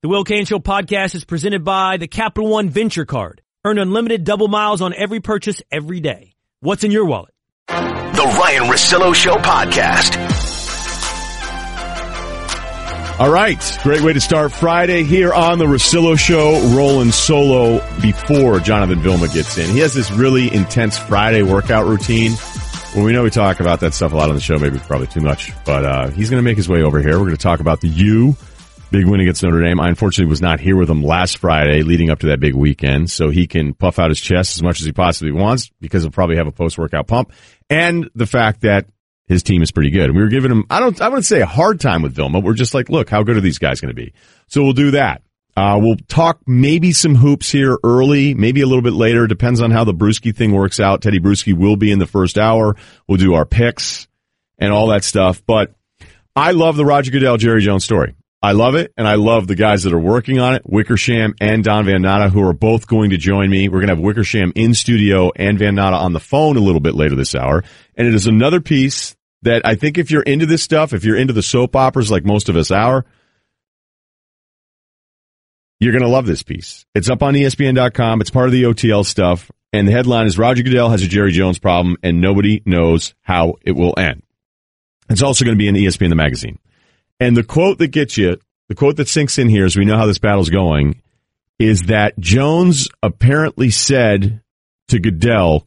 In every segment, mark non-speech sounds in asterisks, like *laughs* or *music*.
The Will Cain Show podcast is presented by the Capital One Venture Card. Earn unlimited double miles on every purchase every day. What's in your wallet? The Ryen Russillo Show podcast. All right. Great way to start Friday here on the Russillo Show, rolling solo before Jonathan Vilma gets in. He has this really intense Friday workout routine. Well, we know we talk about that stuff a lot on the show, maybe probably too much, but uh, he's going to make his way over here. We're going to talk about the U Big win against Notre Dame. I unfortunately was not here with him last Friday leading up to that big weekend, so he can puff out his chest as much as he possibly wants because he'll probably have a post workout pump and the fact that his team is pretty good. We were giving him, I don't, I wouldn't say a hard time with Vilma. We're just like, look, how good are these guys going to be? So we'll do that. Uh, we'll talk maybe some hoops here early, maybe a little bit later. Depends on how the Bruschi thing works out. Teddy Bruschi will be in the first hour. We'll do our picks and all that stuff. But I love the Roger Goodell, Jerry Jones story. I love it, and I love the guys that are working on it, Wickersham and Don Van Natta, who are both going to join me. We're going to have Wickersham in studio and Van Natta on the phone a little bit later this hour. And it is another piece that I think if you're into this stuff, if you're into the soap operas like most of us are, you're going to love this piece. It's up on ESPN.com. It's part of the OTL stuff. And the headline is Roger Goodell has a Jerry Jones problem, and nobody knows how it will end. It's also going to be in ESPN the magazine. And the quote that gets you, the quote that sinks in here as we know how this battle's going, is that Jones apparently said to Goodell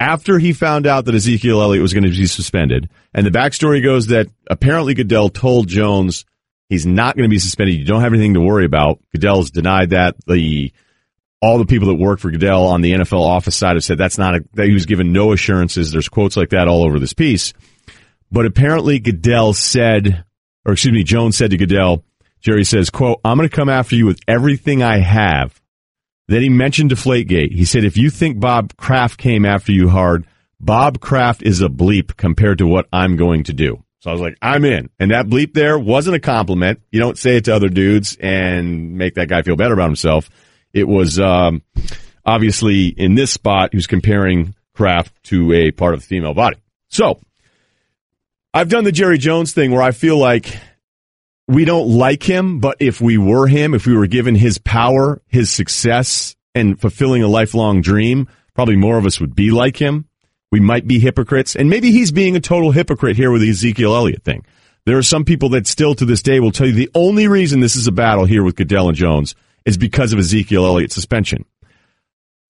after he found out that Ezekiel Elliott was going to be suspended. And the backstory goes that apparently Goodell told Jones he's not going to be suspended. You don't have anything to worry about. Goodell's denied that. The all the people that work for Goodell on the NFL office side have said that's not a, that he was given no assurances. There's quotes like that all over this piece. But apparently Goodell said or excuse me, Jones said to Goodell, Jerry says, quote, I'm going to come after you with everything I have. Then he mentioned Deflategate. He said, if you think Bob Kraft came after you hard, Bob Kraft is a bleep compared to what I'm going to do. So I was like, I'm in. And that bleep there wasn't a compliment. You don't say it to other dudes and make that guy feel better about himself. It was, um, obviously in this spot, he was comparing Kraft to a part of the female body. So I've done the Jerry Jones thing where I feel like we don't like him, but if we were him, if we were given his power, his success, and fulfilling a lifelong dream, probably more of us would be like him. We might be hypocrites, and maybe he's being a total hypocrite here with the Ezekiel Elliott thing. There are some people that still to this day will tell you the only reason this is a battle here with Goodell and Jones is because of Ezekiel Elliott's suspension.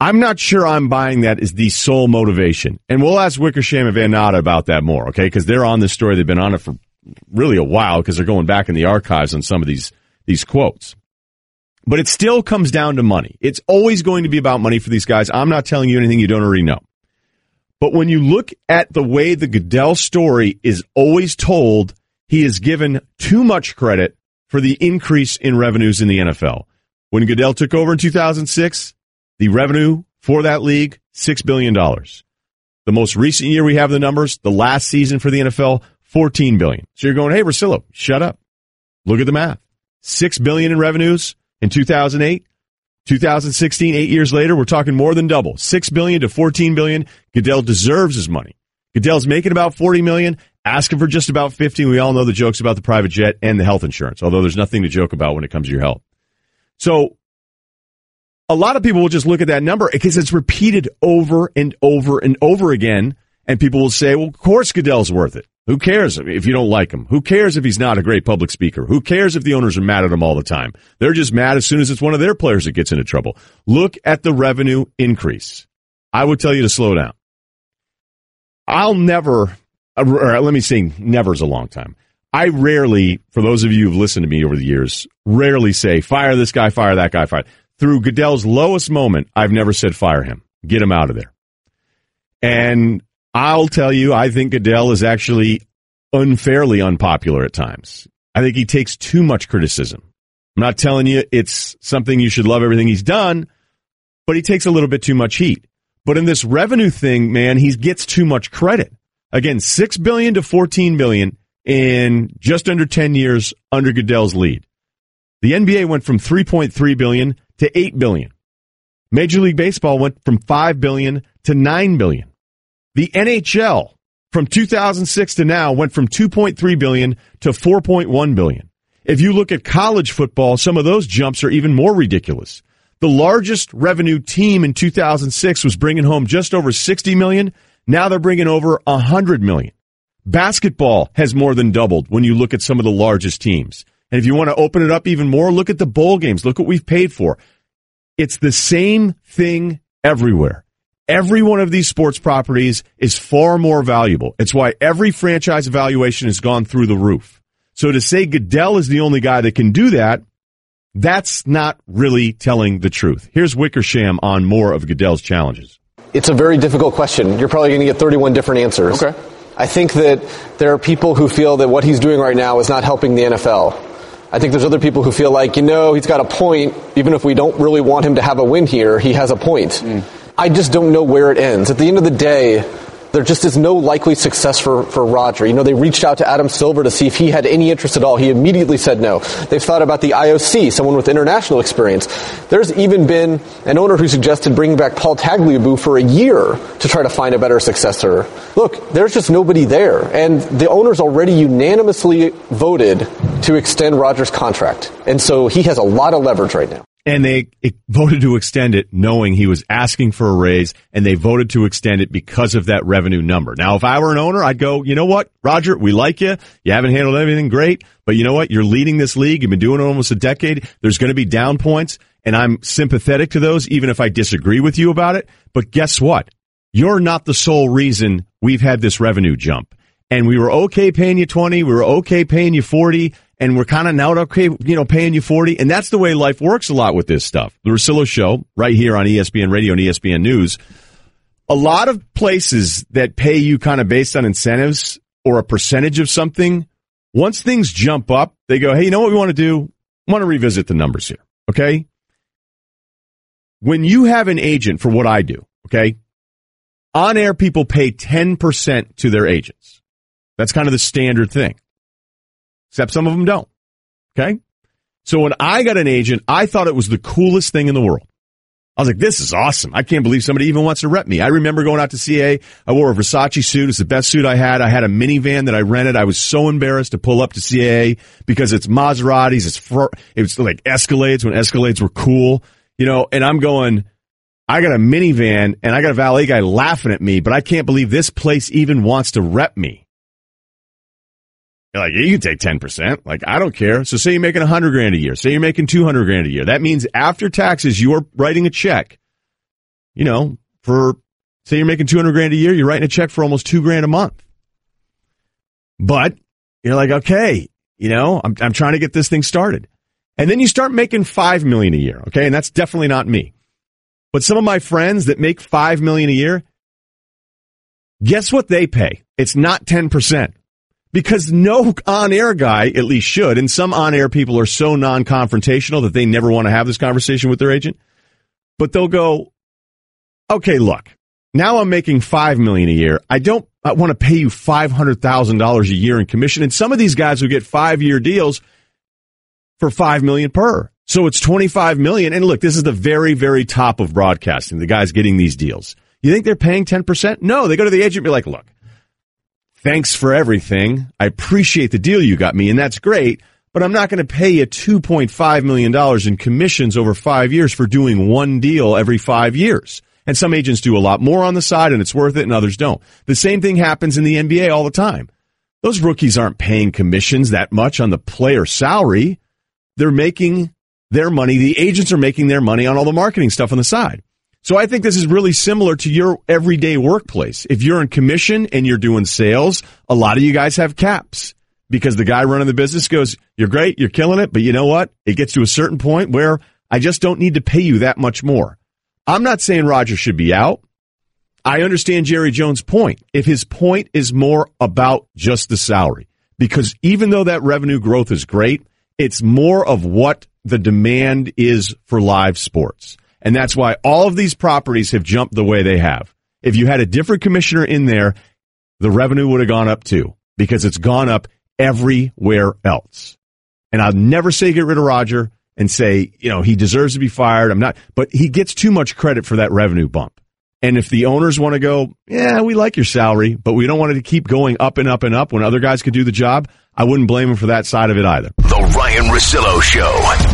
I'm not sure I'm buying that as the sole motivation. And we'll ask Wickersham and Van Natta about that more, okay? Because they're on this story. They've been on it for really a while because they're going back in the archives on some of these, these quotes. But it still comes down to money. It's always going to be about money for these guys. I'm not telling you anything you don't already know. But when you look at the way the Goodell story is always told, he is given too much credit for the increase in revenues in the NFL. When Goodell took over in 2006, the revenue for that league, $6 billion. The most recent year we have the numbers, the last season for the NFL, 14 billion. So you're going, hey, Russillo, shut up. Look at the math. 6 billion in revenues in 2008. 2016, eight years later, we're talking more than double. 6 billion to 14 billion. Goodell deserves his money. Goodell's making about 40 million, asking for just about 50. We all know the jokes about the private jet and the health insurance, although there's nothing to joke about when it comes to your health. So a lot of people will just look at that number because it's repeated over and over and over again. And people will say, well, of course Goodell's worth it. Who cares if you don't like him? Who cares if he's not a great public speaker? Who cares if the owners are mad at him all the time? They're just mad as soon as it's one of their players that gets into trouble. Look at the revenue increase. I would tell you to slow down. I'll never, uh, or let me say never is a long time. I rarely, for those of you who've listened to me over the years, rarely say, fire this guy, fire that guy, fire through Goodell's lowest moment, I've never said fire him. Get him out of there. And I'll tell you, I think Goodell is actually unfairly unpopular at times. I think he takes too much criticism. I'm not telling you it's something you should love everything he's done, but he takes a little bit too much heat. But in this revenue thing, man, he gets too much credit. Again, 6 billion to 14 billion in just under 10 years under Goodell's lead. The NBA went from 3.3 billion to 8 billion. Major League Baseball went from 5 billion to 9 billion. The NHL from 2006 to now went from 2.3 billion to 4.1 billion. If you look at college football, some of those jumps are even more ridiculous. The largest revenue team in 2006 was bringing home just over 60 million. Now they're bringing over 100 million. Basketball has more than doubled when you look at some of the largest teams. And if you want to open it up even more, look at the bowl games. Look what we've paid for. It's the same thing everywhere. Every one of these sports properties is far more valuable. It's why every franchise evaluation has gone through the roof. So to say Goodell is the only guy that can do that, that's not really telling the truth. Here's Wickersham on more of Goodell's challenges. It's a very difficult question. You're probably going to get 31 different answers. Okay. I think that there are people who feel that what he's doing right now is not helping the NFL. I think there's other people who feel like, you know, he's got a point. Even if we don't really want him to have a win here, he has a point. Mm. I just don't know where it ends. At the end of the day, there just is no likely success for, for Roger. You know, they reached out to Adam Silver to see if he had any interest at all. He immediately said no. They've thought about the IOC, someone with international experience. There's even been an owner who suggested bringing back Paul Tagliabue for a year to try to find a better successor. Look, there's just nobody there. And the owners already unanimously voted to extend Roger's contract. And so he has a lot of leverage right now and they voted to extend it knowing he was asking for a raise and they voted to extend it because of that revenue number. Now, if I were an owner, I'd go, you know what, Roger, we like you. You haven't handled everything great, but you know what? You're leading this league. You've been doing it almost a decade. There's going to be down points and I'm sympathetic to those, even if I disagree with you about it. But guess what? You're not the sole reason we've had this revenue jump. And we were okay paying you 20. We were okay paying you 40 and we're kind of now okay, you know, paying you 40. And that's the way life works a lot with this stuff. The Russillo Show, right here on ESPN Radio and ESPN News. A lot of places that pay you kind of based on incentives or a percentage of something, once things jump up, they go, hey, you know what we want to do? I want to revisit the numbers here. Okay. When you have an agent for what I do, okay, on air people pay 10% to their agents. That's kind of the standard thing except some of them don't. Okay. So when I got an agent, I thought it was the coolest thing in the world. I was like, this is awesome. I can't believe somebody even wants to rep me. I remember going out to CAA. I wore a Versace suit. It's the best suit I had. I had a minivan that I rented. I was so embarrassed to pull up to CAA because it's Maseratis. It's fr- it was like Escalades when Escalades were cool, you know, and I'm going, I got a minivan and I got a valet guy laughing at me, but I can't believe this place even wants to rep me. Like, you can take 10%. Like, I don't care. So say you're making 100 grand a year. Say you're making 200 grand a year. That means after taxes, you're writing a check, you know, for, say you're making 200 grand a year, you're writing a check for almost two grand a month. But you're like, okay, you know, I'm, I'm trying to get this thing started. And then you start making 5 million a year. Okay. And that's definitely not me. But some of my friends that make 5 million a year, guess what they pay? It's not 10% because no on-air guy at least should, and some on-air people are so non-confrontational that they never want to have this conversation with their agent. But they'll go, okay, look, now I'm making five million a year. I don't want to pay you five hundred thousand dollars a year in commission, and some of these guys will get five-year deals for five million per. So it's twenty-five million. And look, this is the very, very top of broadcasting. The guys getting these deals. You think they're paying ten percent? No, they go to the agent and be like, look thanks for everything. I appreciate the deal you got me, and that's great, but I'm not going to pay you $2.5 million in commissions over five years for doing one deal every five years. And some agents do a lot more on the side and it's worth it and others don't. The same thing happens in the NBA all the time. Those rookies aren't paying commissions that much on the player salary. They're making their money. The agents are making their money on all the marketing stuff on the side. So I think this is really similar to your everyday workplace. If you're in commission and you're doing sales, a lot of you guys have caps because the guy running the business goes, you're great, you're killing it, but you know what? It gets to a certain point where I just don't need to pay you that much more. I'm not saying Roger should be out. I understand Jerry Jones' point. If his point is more about just the salary, because even though that revenue growth is great, it's more of what the demand is for live sports. And that's why all of these properties have jumped the way they have. If you had a different commissioner in there, the revenue would have gone up too, because it's gone up everywhere else. And I'll never say get rid of Roger and say, you know, he deserves to be fired. I'm not, but he gets too much credit for that revenue bump. And if the owners want to go, yeah, we like your salary, but we don't want it to keep going up and up and up when other guys could do the job, I wouldn't blame him for that side of it either. The Ryen Russillo Show.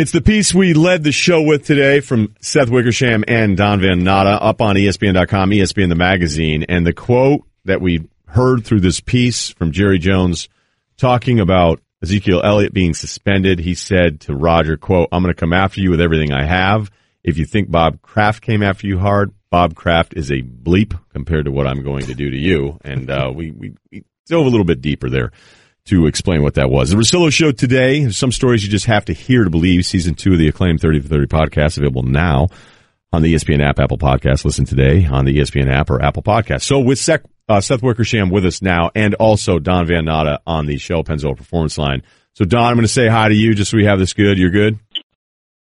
It's the piece we led the show with today from Seth Wickersham and Don Van Natta up on ESPN.com, ESPN the magazine. And the quote that we heard through this piece from Jerry Jones talking about Ezekiel Elliott being suspended, he said to Roger, quote, I'm going to come after you with everything I have. If you think Bob Kraft came after you hard, Bob Kraft is a bleep compared to what I'm going to do to you. And uh, we, we, we dove a little bit deeper there to explain what that was. The Russillo Show today, some stories you just have to hear to believe. Season two of the acclaimed 30 for 30 podcast available now on the ESPN app, Apple Podcast. Listen today on the ESPN app or Apple Podcast. So with Seth, uh, Seth Wickersham with us now and also Don Van Natta on the Shell Pennzoil Performance Line. So Don, I'm going to say hi to you just so we have this good. You're good?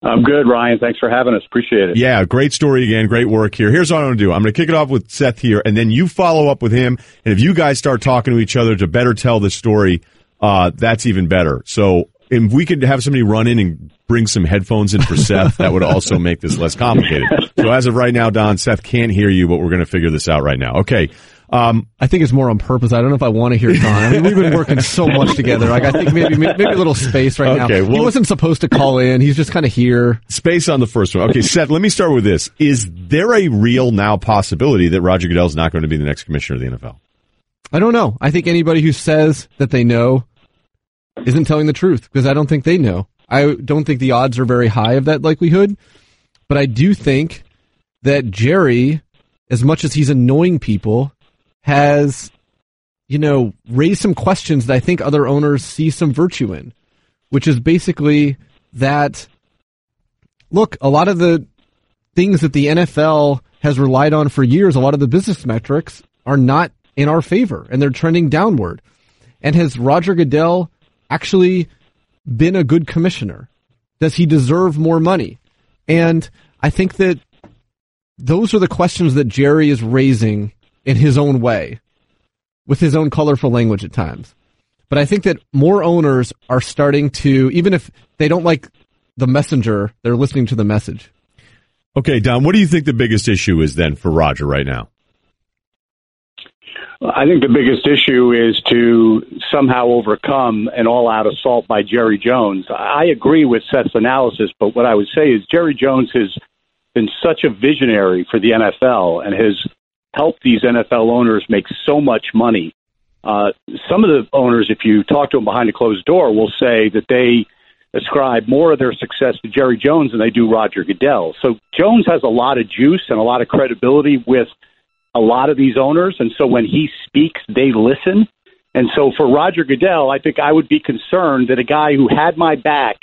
I'm good, Ryen. Thanks for having us. Appreciate it. Yeah, great story again. Great work here. Here's what I'm going to do. I'm going to kick it off with Seth here, and then you follow up with him. And if you guys start talking to each other to better tell the story, uh, that's even better. So if we could have somebody run in and bring some headphones in for *laughs* Seth, that would also make this less complicated. So as of right now, Don, Seth can't hear you, but we're going to figure this out right now. Okay. Um, I think it's more on purpose. I don't know if I want to hear Don. I mean, we've been working so much together. Like, I think maybe maybe a little space right okay, now. Well, he wasn't supposed to call in. He's just kind of here. Space on the first one. Okay, Seth. Let me start with this: Is there a real now possibility that Roger Goodell is not going to be the next commissioner of the NFL? I don't know. I think anybody who says that they know isn't telling the truth because I don't think they know. I don't think the odds are very high of that likelihood, but I do think that Jerry, as much as he's annoying people, has, you know, raised some questions that I think other owners see some virtue in, which is basically that, look, a lot of the things that the NFL has relied on for years, a lot of the business metrics are not in our favor and they're trending downward. And has Roger Goodell actually been a good commissioner? Does he deserve more money? And I think that those are the questions that Jerry is raising in his own way, with his own colorful language at times. But I think that more owners are starting to, even if they don't like the messenger, they're listening to the message. Okay, Don, what do you think the biggest issue is then for Roger right now? I think the biggest issue is to somehow overcome an all out assault by Jerry Jones. I agree with Seth's analysis, but what I would say is Jerry Jones has been such a visionary for the NFL and has help these NFL owners make so much money. Uh, some of the owners, if you talk to them behind a closed door, will say that they ascribe more of their success to Jerry Jones than they do Roger Goodell. So Jones has a lot of juice and a lot of credibility with a lot of these owners, and so when he speaks, they listen. And so for Roger Goodell, I think I would be concerned that a guy who had my back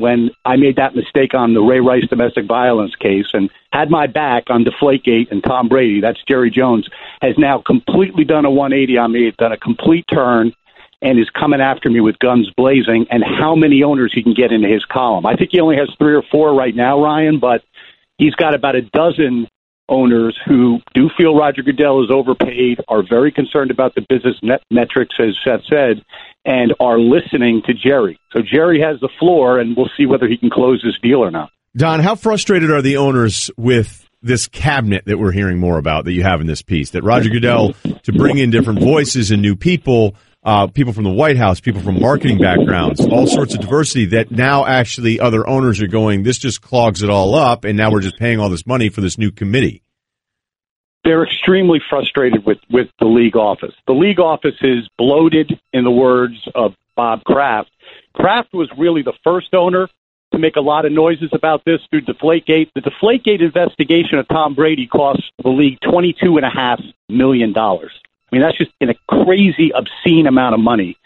when I made that mistake on the Ray Rice domestic violence case and had my back on Deflategate and Tom Brady, that's Jerry Jones, has now completely done a 180 on me, done a complete turn, and is coming after me with guns blazing, and how many owners he can get into his column. I think he only has three or four right now, Ryen, but he's got about a dozen owners who do feel Roger Goodell is overpaid, are very concerned about the business net metrics, as Seth said, and are listening to Jerry. So Jerry has the floor, and we'll see whether he can close this deal or not. Don, how frustrated are the owners with this cabinet that we're hearing more about that you have in this piece? That Roger Goodell, to bring in different voices and new people, uh, people from the White House, people from marketing backgrounds, all sorts of diversity that now actually other owners are going, this just clogs it all up, and now we're just paying all this money for this new committee they're extremely frustrated with, with the league office. The league office is bloated, in the words of Bob Kraft. Kraft was really the first owner to make a lot of noises about this through Deflategate. The Deflategate investigation of Tom Brady cost the league twenty-two and a half million dollars. I mean, that's just in a crazy, obscene amount of money.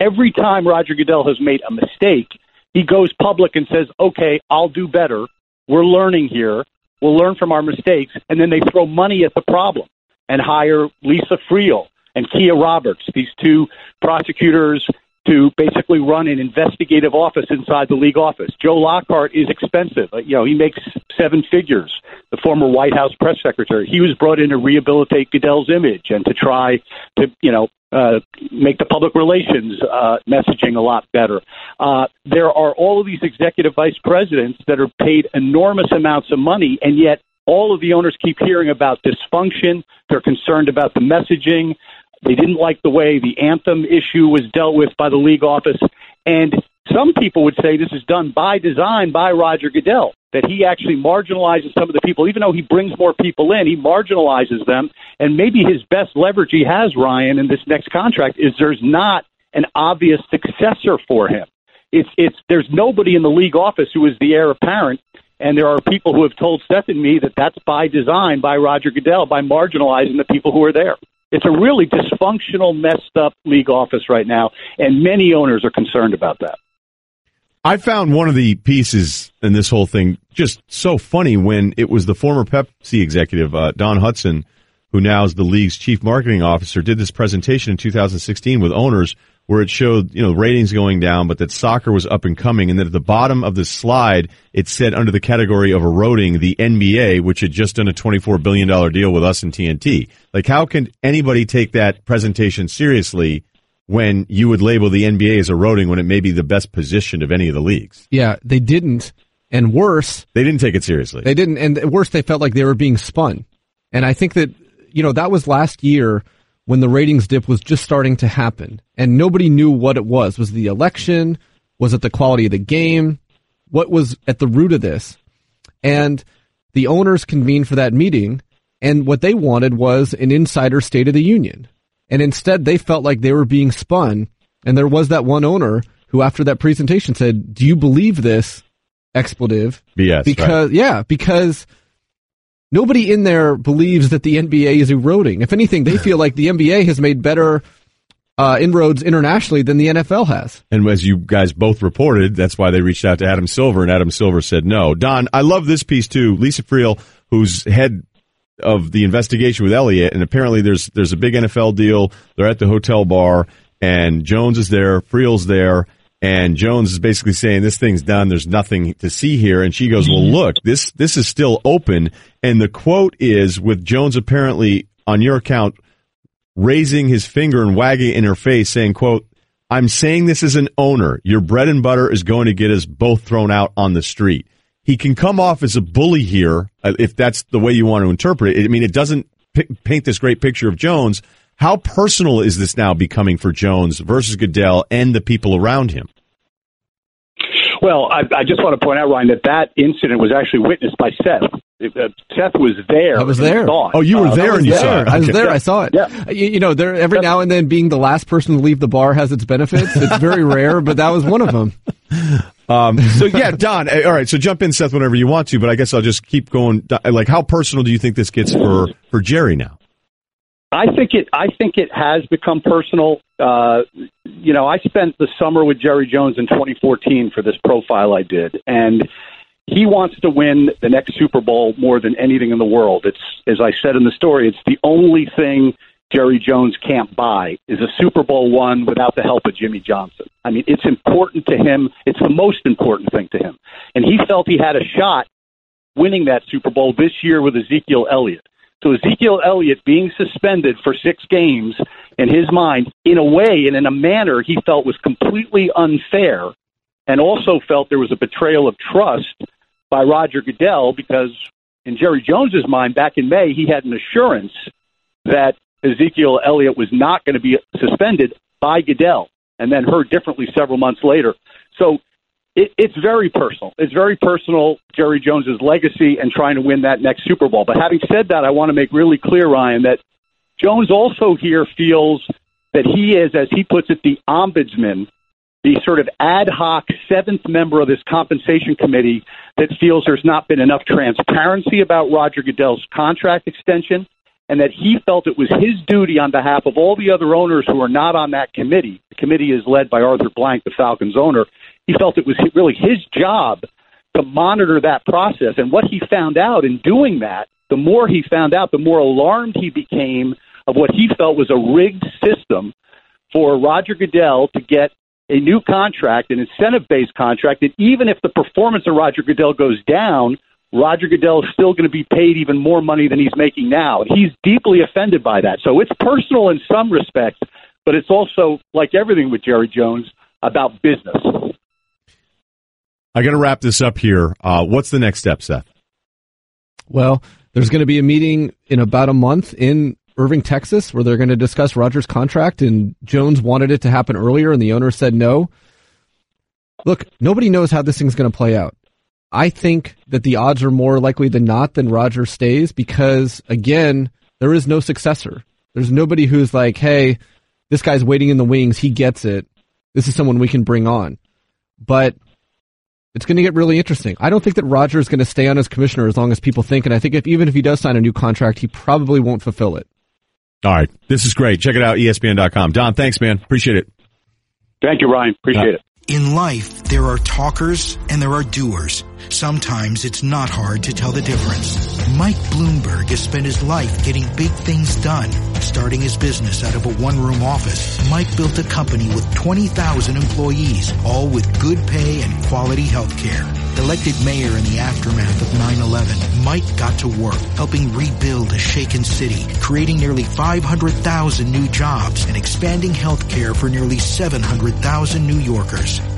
Every time Roger Goodell has made a mistake, he goes public and says, "Okay, I'll do better. We're learning here. We'll learn from our mistakes, and then they throw money at the problem and hire Lisa Friel and Kia Roberts, these two prosecutors to basically run an investigative office inside the league office. Joe Lockhart is expensive. You know, he makes seven figures. The former White House press secretary. He was brought in to rehabilitate Goodell's image and to try to, you know, uh, make the public relations uh, messaging a lot better. Uh, there are all of these executive vice presidents that are paid enormous amounts of money, and yet all of the owners keep hearing about dysfunction. They're concerned about the messaging. They didn't like the way the anthem issue was dealt with by the league office. And some people would say this is done by design by Roger Goodell, that he actually marginalizes some of the people. Even though he brings more people in, he marginalizes them. And maybe his best leverage he has, Ryen, in this next contract is there's not an obvious successor for him. It's, it's, there's nobody in the league office who is the heir apparent. And there are people who have told Seth and me that that's by design by Roger Goodell, by marginalizing the people who are there. It's a really dysfunctional, messed up league office right now, and many owners are concerned about that. I found one of the pieces in this whole thing just so funny when it was the former Pepsi executive, uh, Dawn Hudson, who now is the league's chief marketing officer, did this presentation in 2016 with owners where it showed, you know, ratings going down, but that soccer was up and coming. And that at the bottom of the slide, it said under the category of eroding the NBA, which had just done a $24 billion deal with us and TNT. Like, how can anybody take that presentation seriously when you would label the NBA as eroding when it may be the best positioned of any of the leagues? Yeah, they didn't. And worse, they didn't take it seriously. They didn't. And worse, they felt like they were being spun. And I think that, you know, that was last year when the ratings dip was just starting to happen and nobody knew what it was. Was it the election? Was it the quality of the game? What was at the root of this? And the owners convened for that meeting and what they wanted was an insider state of the union. And instead they felt like they were being spun. And there was that one owner who after that presentation said, do you believe this expletive? BS. Because, right. yeah, because nobody in there believes that the NBA is eroding. If anything, they feel like the NBA has made better uh, inroads internationally than the NFL has. And as you guys both reported, that's why they reached out to Adam Silver, and Adam Silver said no. Don, I love this piece too. Lisa Friel, who's head of the investigation with Elliott, and apparently there's there's a big NFL deal. They're at the hotel bar, and Jones is there, Friel's there, and Jones is basically saying this thing's done. There's nothing to see here. And she goes, well, look, this, this is still open. And the quote is with Jones apparently on your account raising his finger and wagging in her face saying, quote, I'm saying this as an owner. Your bread and butter is going to get us both thrown out on the street. He can come off as a bully here, uh, if that's the way you want to interpret it. I mean, it doesn't paint this great picture of Jones, how personal is this now becoming for Jones versus Goodell and the people around him? Well, I, I just want to point out, Ryen, that that incident was actually witnessed by Seth. Uh, Seth was there. I was there. Oh, you were uh, there and you there. saw it. I was okay. there. Yeah. I saw it. Yeah. You, you know, there every now and then being the last person to leave the bar has its benefits. It's very *laughs* rare, but that was one of them. Um, so yeah, Don. All right, so jump in, Seth, whenever you want to. But I guess I'll just keep going. Like, how personal do you think this gets for for Jerry now? I think it. I think it has become personal. Uh, you know, I spent the summer with Jerry Jones in 2014 for this profile I did, and he wants to win the next Super Bowl more than anything in the world. It's as I said in the story, it's the only thing Jerry Jones can't buy is a Super Bowl one without the help of Jimmy Johnson. I mean, it's important to him. It's the most important thing to him, and he felt he had a shot winning that Super Bowl this year with Ezekiel Elliott. So Ezekiel Elliott being suspended for six games, in his mind, in a way and in a manner he felt was completely unfair, and also felt there was a betrayal of trust by Roger Goodell because, in Jerry Jones's mind, back in May, he had an assurance that Ezekiel Elliott was not going to be suspended by Goodell, and then heard differently several months later. So it, it's very personal. It's very personal, Jerry Jones's legacy and trying to win that next Super Bowl. But having said that, I want to make really clear, Ryen, that Jones also here feels that he is, as he puts it, the ombudsman, the sort of ad hoc seventh member of this compensation committee that feels there's not been enough transparency about Roger Goodell's contract extension, and that he felt it was his duty on behalf of all the other owners who are not on that committee. The committee is led by Arthur Blank, the Falcons owner he felt it was really his job to monitor that process. And what he found out in doing that, the more he found out, the more alarmed he became of what he felt was a rigged system for Roger Goodell to get a new contract, an incentive based contract, that even if the performance of Roger Goodell goes down, Roger Goodell is still going to be paid even more money than he's making now. He's deeply offended by that. So it's personal in some respects, but it's also, like everything with Jerry Jones, about business. I got to wrap this up here. Uh, what's the next step, Seth? Well, there's going to be a meeting in about a month in Irving, Texas, where they're going to discuss Roger's contract, and Jones wanted it to happen earlier, and the owner said no. Look, nobody knows how this thing's going to play out. I think that the odds are more likely than not than Rodgers stays because, again, there is no successor. There's nobody who's like, hey, this guy's waiting in the wings. He gets it. This is someone we can bring on. But it's going to get really interesting. I don't think that Roger is going to stay on as commissioner as long as people think. And I think if even if he does sign a new contract, he probably won't fulfill it. All right. This is great. Check it out, ESPN.com. Don, thanks, man. Appreciate it. Thank you, Ryen. Appreciate it. In life, there are talkers and there are doers. Sometimes it's not hard to tell the difference. Mike Bloomberg has spent his life getting big things done. Starting his business out of a one-room office, Mike built a company with 20,000 employees, all with good pay and quality health care. Elected mayor in the aftermath of 9-11, Mike got to work helping rebuild a shaken city, creating nearly 500,000 new jobs and expanding health care for nearly 700,000 New Yorkers.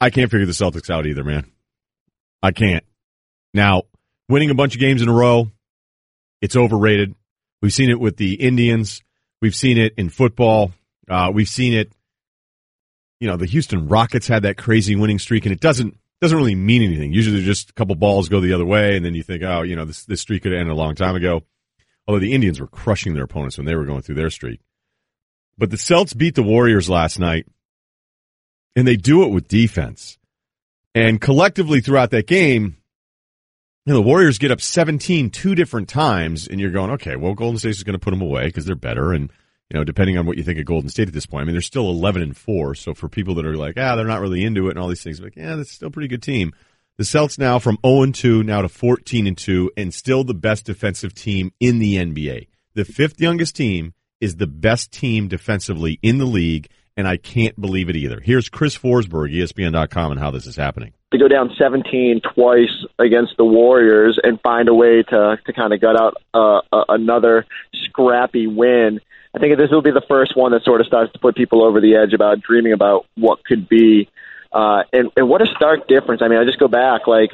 I can't figure the Celtics out either, man. I can't. Now, winning a bunch of games in a row, it's overrated. We've seen it with the Indians. We've seen it in football. Uh, we've seen it. You know, the Houston Rockets had that crazy winning streak, and it doesn't doesn't really mean anything. Usually, just a couple balls go the other way, and then you think, oh, you know, this this streak could have ended a long time ago. Although the Indians were crushing their opponents when they were going through their streak, but the Celts beat the Warriors last night and they do it with defense. And collectively throughout that game, you know, the Warriors get up 17 two different times, and you're going, okay, well, Golden State is going to put them away because they're better. And, you know, depending on what you think of Golden State at this point, I mean, they're still 11 and 4. So for people that are like, ah, they're not really into it and all these things, like, yeah, that's still a pretty good team. The Celts now from 0 and 2 now to 14 and 2, and still the best defensive team in the NBA. The fifth youngest team is the best team defensively in the league and I can't believe it either. Here's Chris Forsberg, ESPN.com, and how this is happening. To go down 17 twice against the Warriors and find a way to, to kind of gut out uh, uh, another scrappy win. I think this will be the first one that sort of starts to put people over the edge about dreaming about what could be. Uh, and, and what a stark difference. I mean, I just go back, like,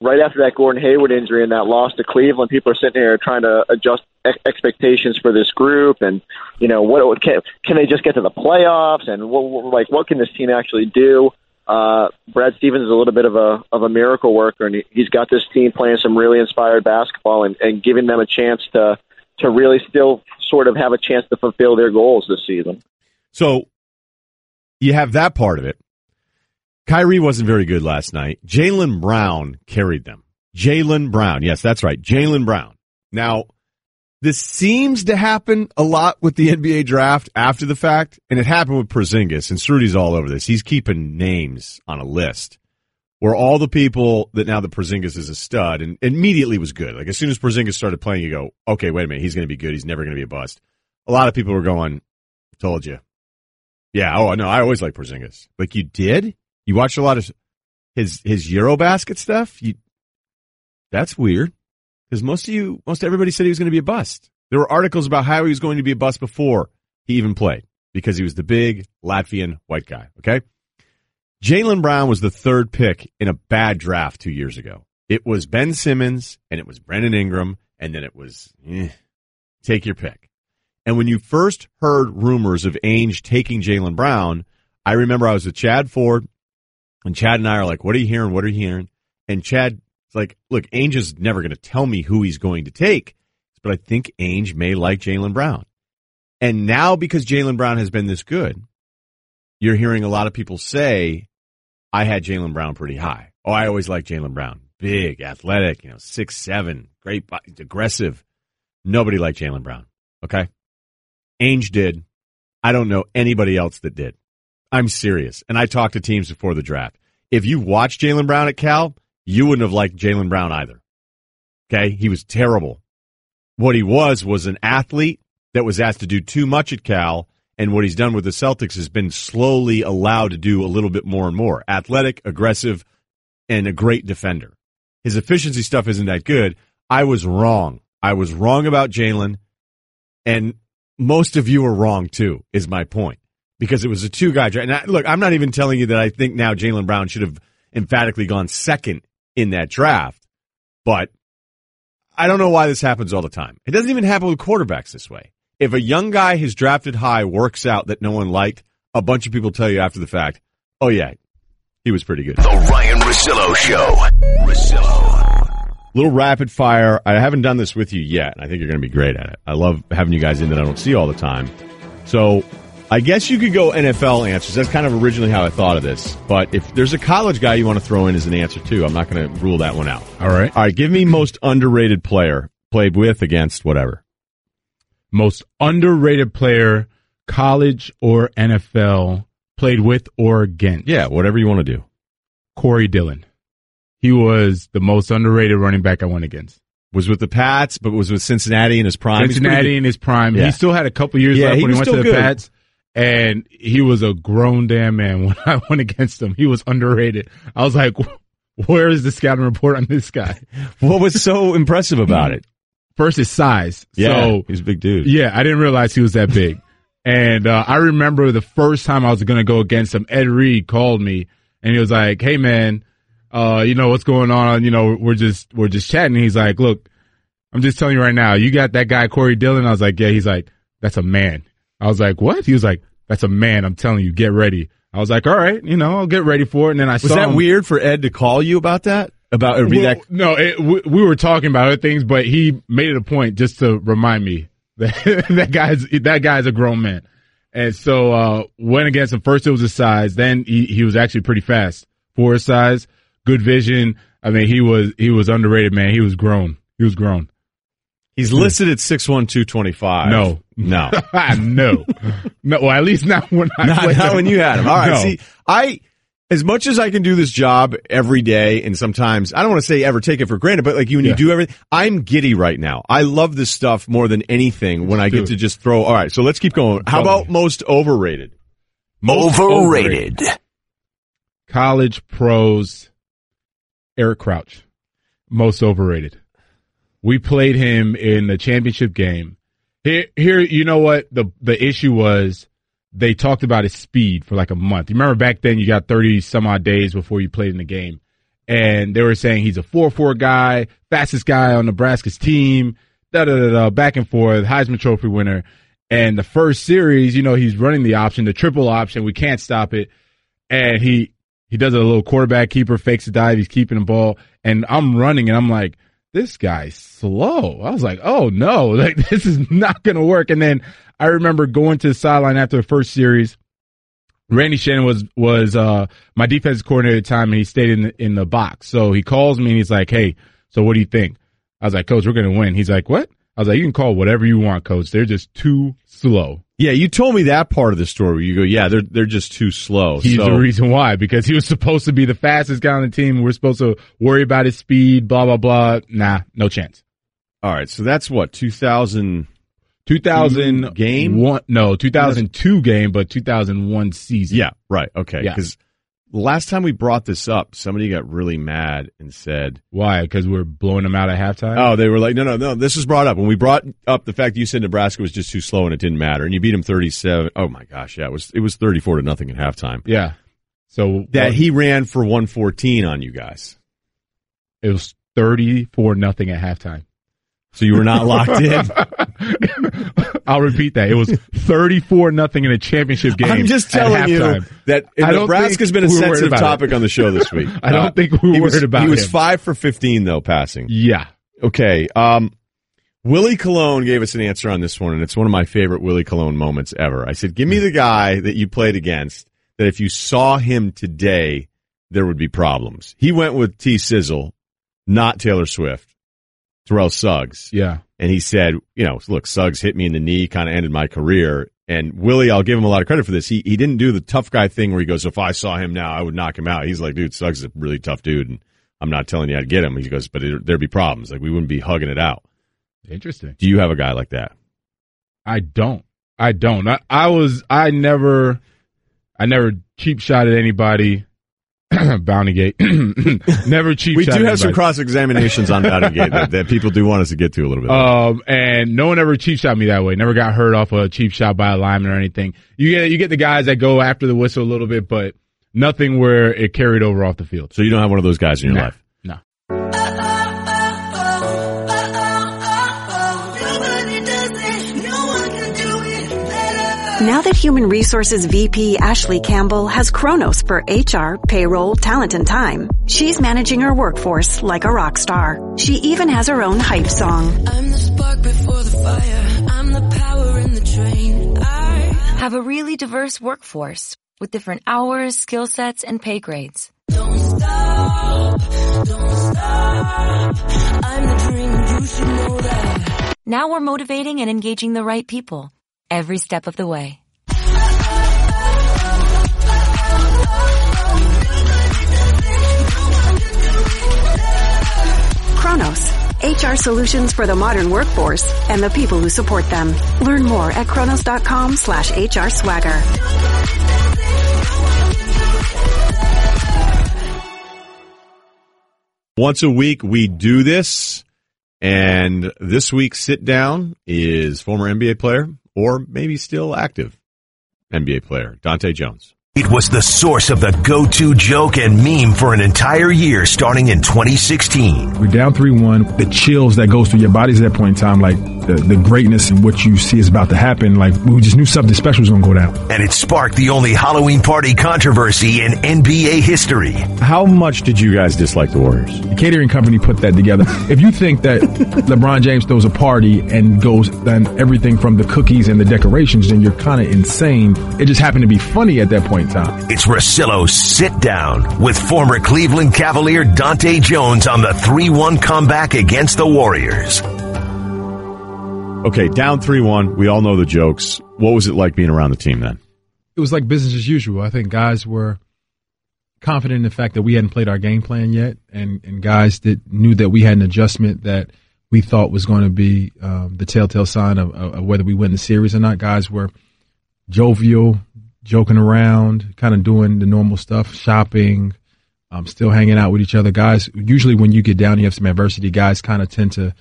right after that Gordon Hayward injury and that loss to Cleveland, people are sitting here trying to adjust expectations for this group, and you know what can, can they just get to the playoffs, and what, like what can this team actually do? Uh, Brad Stevens is a little bit of a of a miracle worker, and he, he's got this team playing some really inspired basketball and, and giving them a chance to to really still sort of have a chance to fulfill their goals this season. So you have that part of it. Kyrie wasn't very good last night. Jaylen Brown carried them. Jaylen Brown. Yes, that's right. Jaylen Brown. Now, this seems to happen a lot with the NBA draft after the fact, and it happened with Porzingis, and Srudy's all over this. He's keeping names on a list where all the people that now the Porzingis is a stud and immediately was good. Like as soon as Porzingis started playing, you go, okay, wait a minute, he's going to be good. He's never going to be a bust. A lot of people were going, told you. Yeah. Oh no, I always like Porzingis. Like you did? You watch a lot of his his Eurobasket stuff. You, that's weird because most of you, most everybody said he was going to be a bust. There were articles about how he was going to be a bust before he even played because he was the big Latvian white guy. Okay, Jaylen Brown was the third pick in a bad draft two years ago. It was Ben Simmons and it was Brandon Ingram, and then it was eh, take your pick. And when you first heard rumors of Ainge taking Jaylen Brown, I remember I was with Chad Ford and Chad and I are like, what are you hearing? What are you hearing? And Chad is like, look, Ainge is never going to tell me who he's going to take, but I think Ainge may like Jaylen Brown. And now because Jaylen Brown has been this good, you're hearing a lot of people say, I had Jaylen Brown pretty high. Oh, I always liked Jaylen Brown. Big, athletic, you know, six, seven, great, aggressive. Nobody liked Jaylen Brown. Okay. Ainge did. I don't know anybody else that did. I'm serious. And I talked to teams before the draft. If you watched Jaylen Brown at Cal, you wouldn't have liked Jaylen Brown either. Okay. He was terrible. What he was was an athlete that was asked to do too much at Cal. And what he's done with the Celtics has been slowly allowed to do a little bit more and more. Athletic, aggressive, and a great defender. His efficiency stuff isn't that good. I was wrong. I was wrong about Jaylen. And most of you are wrong too, is my point. Because it was a two guy draft. And I, look, I'm not even telling you that I think now Jaylen Brown should have emphatically gone second in that draft. But I don't know why this happens all the time. It doesn't even happen with quarterbacks this way. If a young guy who's drafted high works out that no one liked, a bunch of people tell you after the fact, oh yeah, he was pretty good. The Ryen Russillo Show. Russillo. Little rapid fire. I haven't done this with you yet. and I think you're going to be great at it. I love having you guys in that I don't see all the time. So I guess you could go NFL answers. That's kind of originally how I thought of this. But if there's a college guy you want to throw in as an answer too, I'm not going to rule that one out. All right. All right. Give me most underrated player played with, against, whatever. Most underrated player, college or NFL, played with or against. Yeah, whatever you want to do. Corey Dillon. He was the most underrated running back I went against. Was with the Pats, but was with Cincinnati in his prime. Cincinnati in his prime. Yeah. He still had a couple years Yeah, left he when he was went to the good. Pats. And he was a grown damn man *laughs* when I went against him. He was underrated. I was like, *laughs* where is the scouting report on this guy? *laughs* What was so impressive about it? First, his size. Yeah, So, he's a big dude. yeah, I didn't realize he was that big. and uh, I remember the first time I was going to go against him, Ed Reed called me and he was like, "Hey, man, uh, you know what's going on? You know, we're just we're just chatting." He's like, "Look, I'm just telling you right now, you got that guy Corey Dillon." I was like, "Yeah." He's like, "That's a man." I was like, "What?" He was like, "That's a man." I'm telling you, get ready. I was like, "All right, you know, I'll get ready for it." And then I Was saw that him- weird for Ed to call you about that? About be well, that? no, it, we, we were talking about other things, but he made it a point just to remind me *laughs* that that guy's that guy's a grown man. And so uh went against him. First, it was his size. Then he he was actually pretty fast for his size. Good vision. I mean, he was he was underrated, man. He was grown. He was grown. He's hmm. listed at six one two twenty five. No. no, *laughs* ah, no, no. Well, at least not when I not, played not when you had him. All right. No. See, I as much as I can do this job every day, and sometimes I don't want to say ever take it for granted, but like you when you do everything, I'm giddy right now. I love this stuff more than anything. When I get it. to just throw. All right. So let's keep going. How about most overrated? Most Overrated. college pros Eric Crouch, most overrated. We played him in the championship game. Here, here, you know what the the issue was? They talked about his speed for like a month. You remember back then, you got thirty some odd days before you played in the game, and they were saying he's a four four guy, fastest guy on Nebraska's team. Da da da da, back and forth, Heisman Trophy winner. And the first series, you know, he's running the option, the triple option. We can't stop it and he he does a little quarterback keeper, fakes a dive, he's keeping the ball, and I'm running, and I'm like, this guy's slow. I was like, oh no, *laughs* like this is not gonna work. And then I remember going to the sideline after the first series. Randy Shannon was was uh my defensive coordinator at the time, and he stayed in the, in the box. So he calls me and he's like, hey, so what do you think? I was like, coach, we're gonna win. He's like, what? I was like, you can call whatever you want, coach. They're just too slow. Yeah, you told me that part of the story. Where you go, yeah, they're they're just too slow. He's so, the reason why, because he was supposed to be the fastest guy on the team. We're supposed to worry about his speed, blah, blah, blah. Nah, no chance. all right, so that's what two thousand. 2000 Game? One, no, 2002 game, but 2001 season. Yeah, right. Okay, Yeah. Last time we brought this up, somebody got really mad and said, Why? Because we're blowing them out at halftime? "Oh, they were like, no, no, no." This was brought up when we brought up the fact that you said Nebraska was just too slow and it didn't matter, and you beat them thirty-seven. Oh my gosh, yeah, it was it was thirty-four to nothing at halftime. Yeah. So That he ran for one fourteen on you guys, it was 34 nothing at halftime. So you were not locked in. *laughs* I'll repeat that. It was 34 nothing in a championship game. I'm just telling you that Nebraska's been a we sensitive about it. topic on the show this week. *laughs* I don't think we were he was, worried about He was him. five for fifteen though passing. Yeah. Okay. Um, Willie Colon gave us an answer on this one, and it's one of my favorite Willie Colon moments ever. I said, "Give me the guy that you played against. That if you saw him today, there would be problems." He went with T Sizzle, not Taylor Swift, Terrell Suggs. Yeah. And he said, you know, look, Suggs hit me in the knee, kind of ended my career. And Willie, I'll give him a lot of credit for this. He he didn't do the tough guy thing where he goes, if I saw him now, I would knock him out. He's like, dude, Suggs is a really tough dude, and I'm not telling you how to get him. He goes, but it, there'd be problems. Like we wouldn't be hugging it out. Interesting. Do you have a guy like that? I don't. I don't. I, I was. I never. I never cheap shot at anybody. *coughs* Bounty Gate. *coughs* never cheap. We do have some cross examinations on Bounty Gate that, that people do want us to get to a little bit. Um, and no one ever cheap shot me that way. Never got hurt off a cheap shot by a lineman or anything. You get you get the guys that go after the whistle a little bit, but nothing where it carried over off the field. so you don't have one of those guys in your Nah. life. Now that Human Resources VP Ashley Campbell has Kronos for HR, payroll, talent, and time, she's managing her workforce like a rock star. She even has her own hype song. I'm the spark before the fire. I'm the power in the train. I Have a really diverse workforce with different hours, skill sets, and pay grades. don't stop, don't stop. I'm the dream, you should know that. Now we're motivating and engaging the right people every step of the way. Kronos, HR solutions for the modern workforce and the people who support them. Learn more at kronos.com slash HR swagger. Once a week, we do this. And this week's sit down is former NBA player or maybe still active NBA player, Dahntay Jones. It was the source of the go-to joke and meme for an entire year starting in 2016. We're down 3 1. The chills that goes through your bodies at that point in time, like the, the greatness and what you see is about to happen, like we just knew something special was going to go down. And it sparked the only Halloween party controversy in NBA history. How much did you guys dislike the Warriors? The catering company put that together. if you think that *laughs* LeBron James throws a party and goes done everything from the cookies and the decorations, then you're kind of insane. It just happened to be funny at that point in time. It's Russillo's Sit Down with former Cleveland Cavalier Dahntay Jones on the 3-1 comeback against the Warriors. Okay, down 3 1. We all know the jokes. What was it like being around the team then? It was like business as usual. I think guys were confident in the fact that we hadn't played our game plan yet, and, and guys that knew that we had an adjustment that we thought was going to be um, the telltale sign of, of, of whether we win the series or not. Guys were jovial, joking around, kind of doing the normal stuff, shopping, um, still hanging out with each other. Guys, usually when you get down, you have some adversity. Guys kind of tend to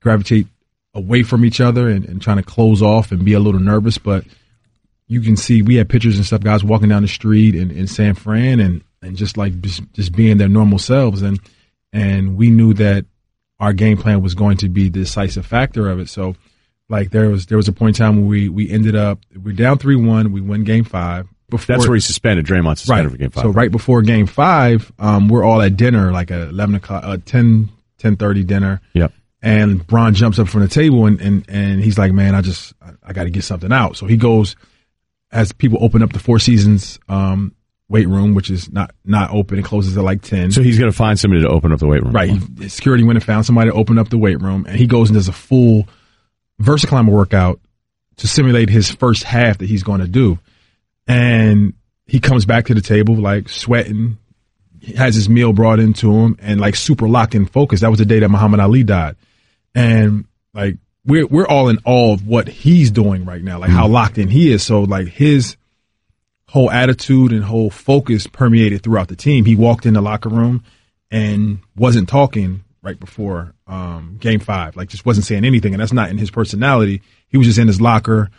gravitate away from each other and, and trying to close off and be a little nervous. But you can see we had pictures and stuff, guys walking down the street in, in San Fran and, and just like just, just being their normal selves. And and we knew that our game plan was going to be the decisive factor of it. So like there was there was a point in time where we we ended up we're down three one, we win game five. Before, That's where he suspended Draymond suspended right. for game five. So right before game five, um, we're all at dinner, like at eleven o'clock, uh, 10, 10.30 dinner. Yep. And Bron jumps up from the table and, and, and he's like, man, I just, I, I got to get something out. So he goes, as people open up the Four Seasons, um, weight room, which is not, not open. It closes at like 10. So he's going to find somebody to open up the weight room. Right. He, security went and found somebody to open up the weight room and he goes and does a full VersaClimber workout to simulate his first half that he's going to do. And he comes back to the table like sweating, he has his meal brought into him and like super locked in focus. That was the day that Muhammad Ali died. And like we're we're all in awe of what he's doing right now, like how mm-hmm. locked in he is. So like his whole attitude and whole focus permeated throughout the team. He walked in the locker room and wasn't talking right before um, game five, like just wasn't saying anything, and that's not in his personality. He was just in his locker,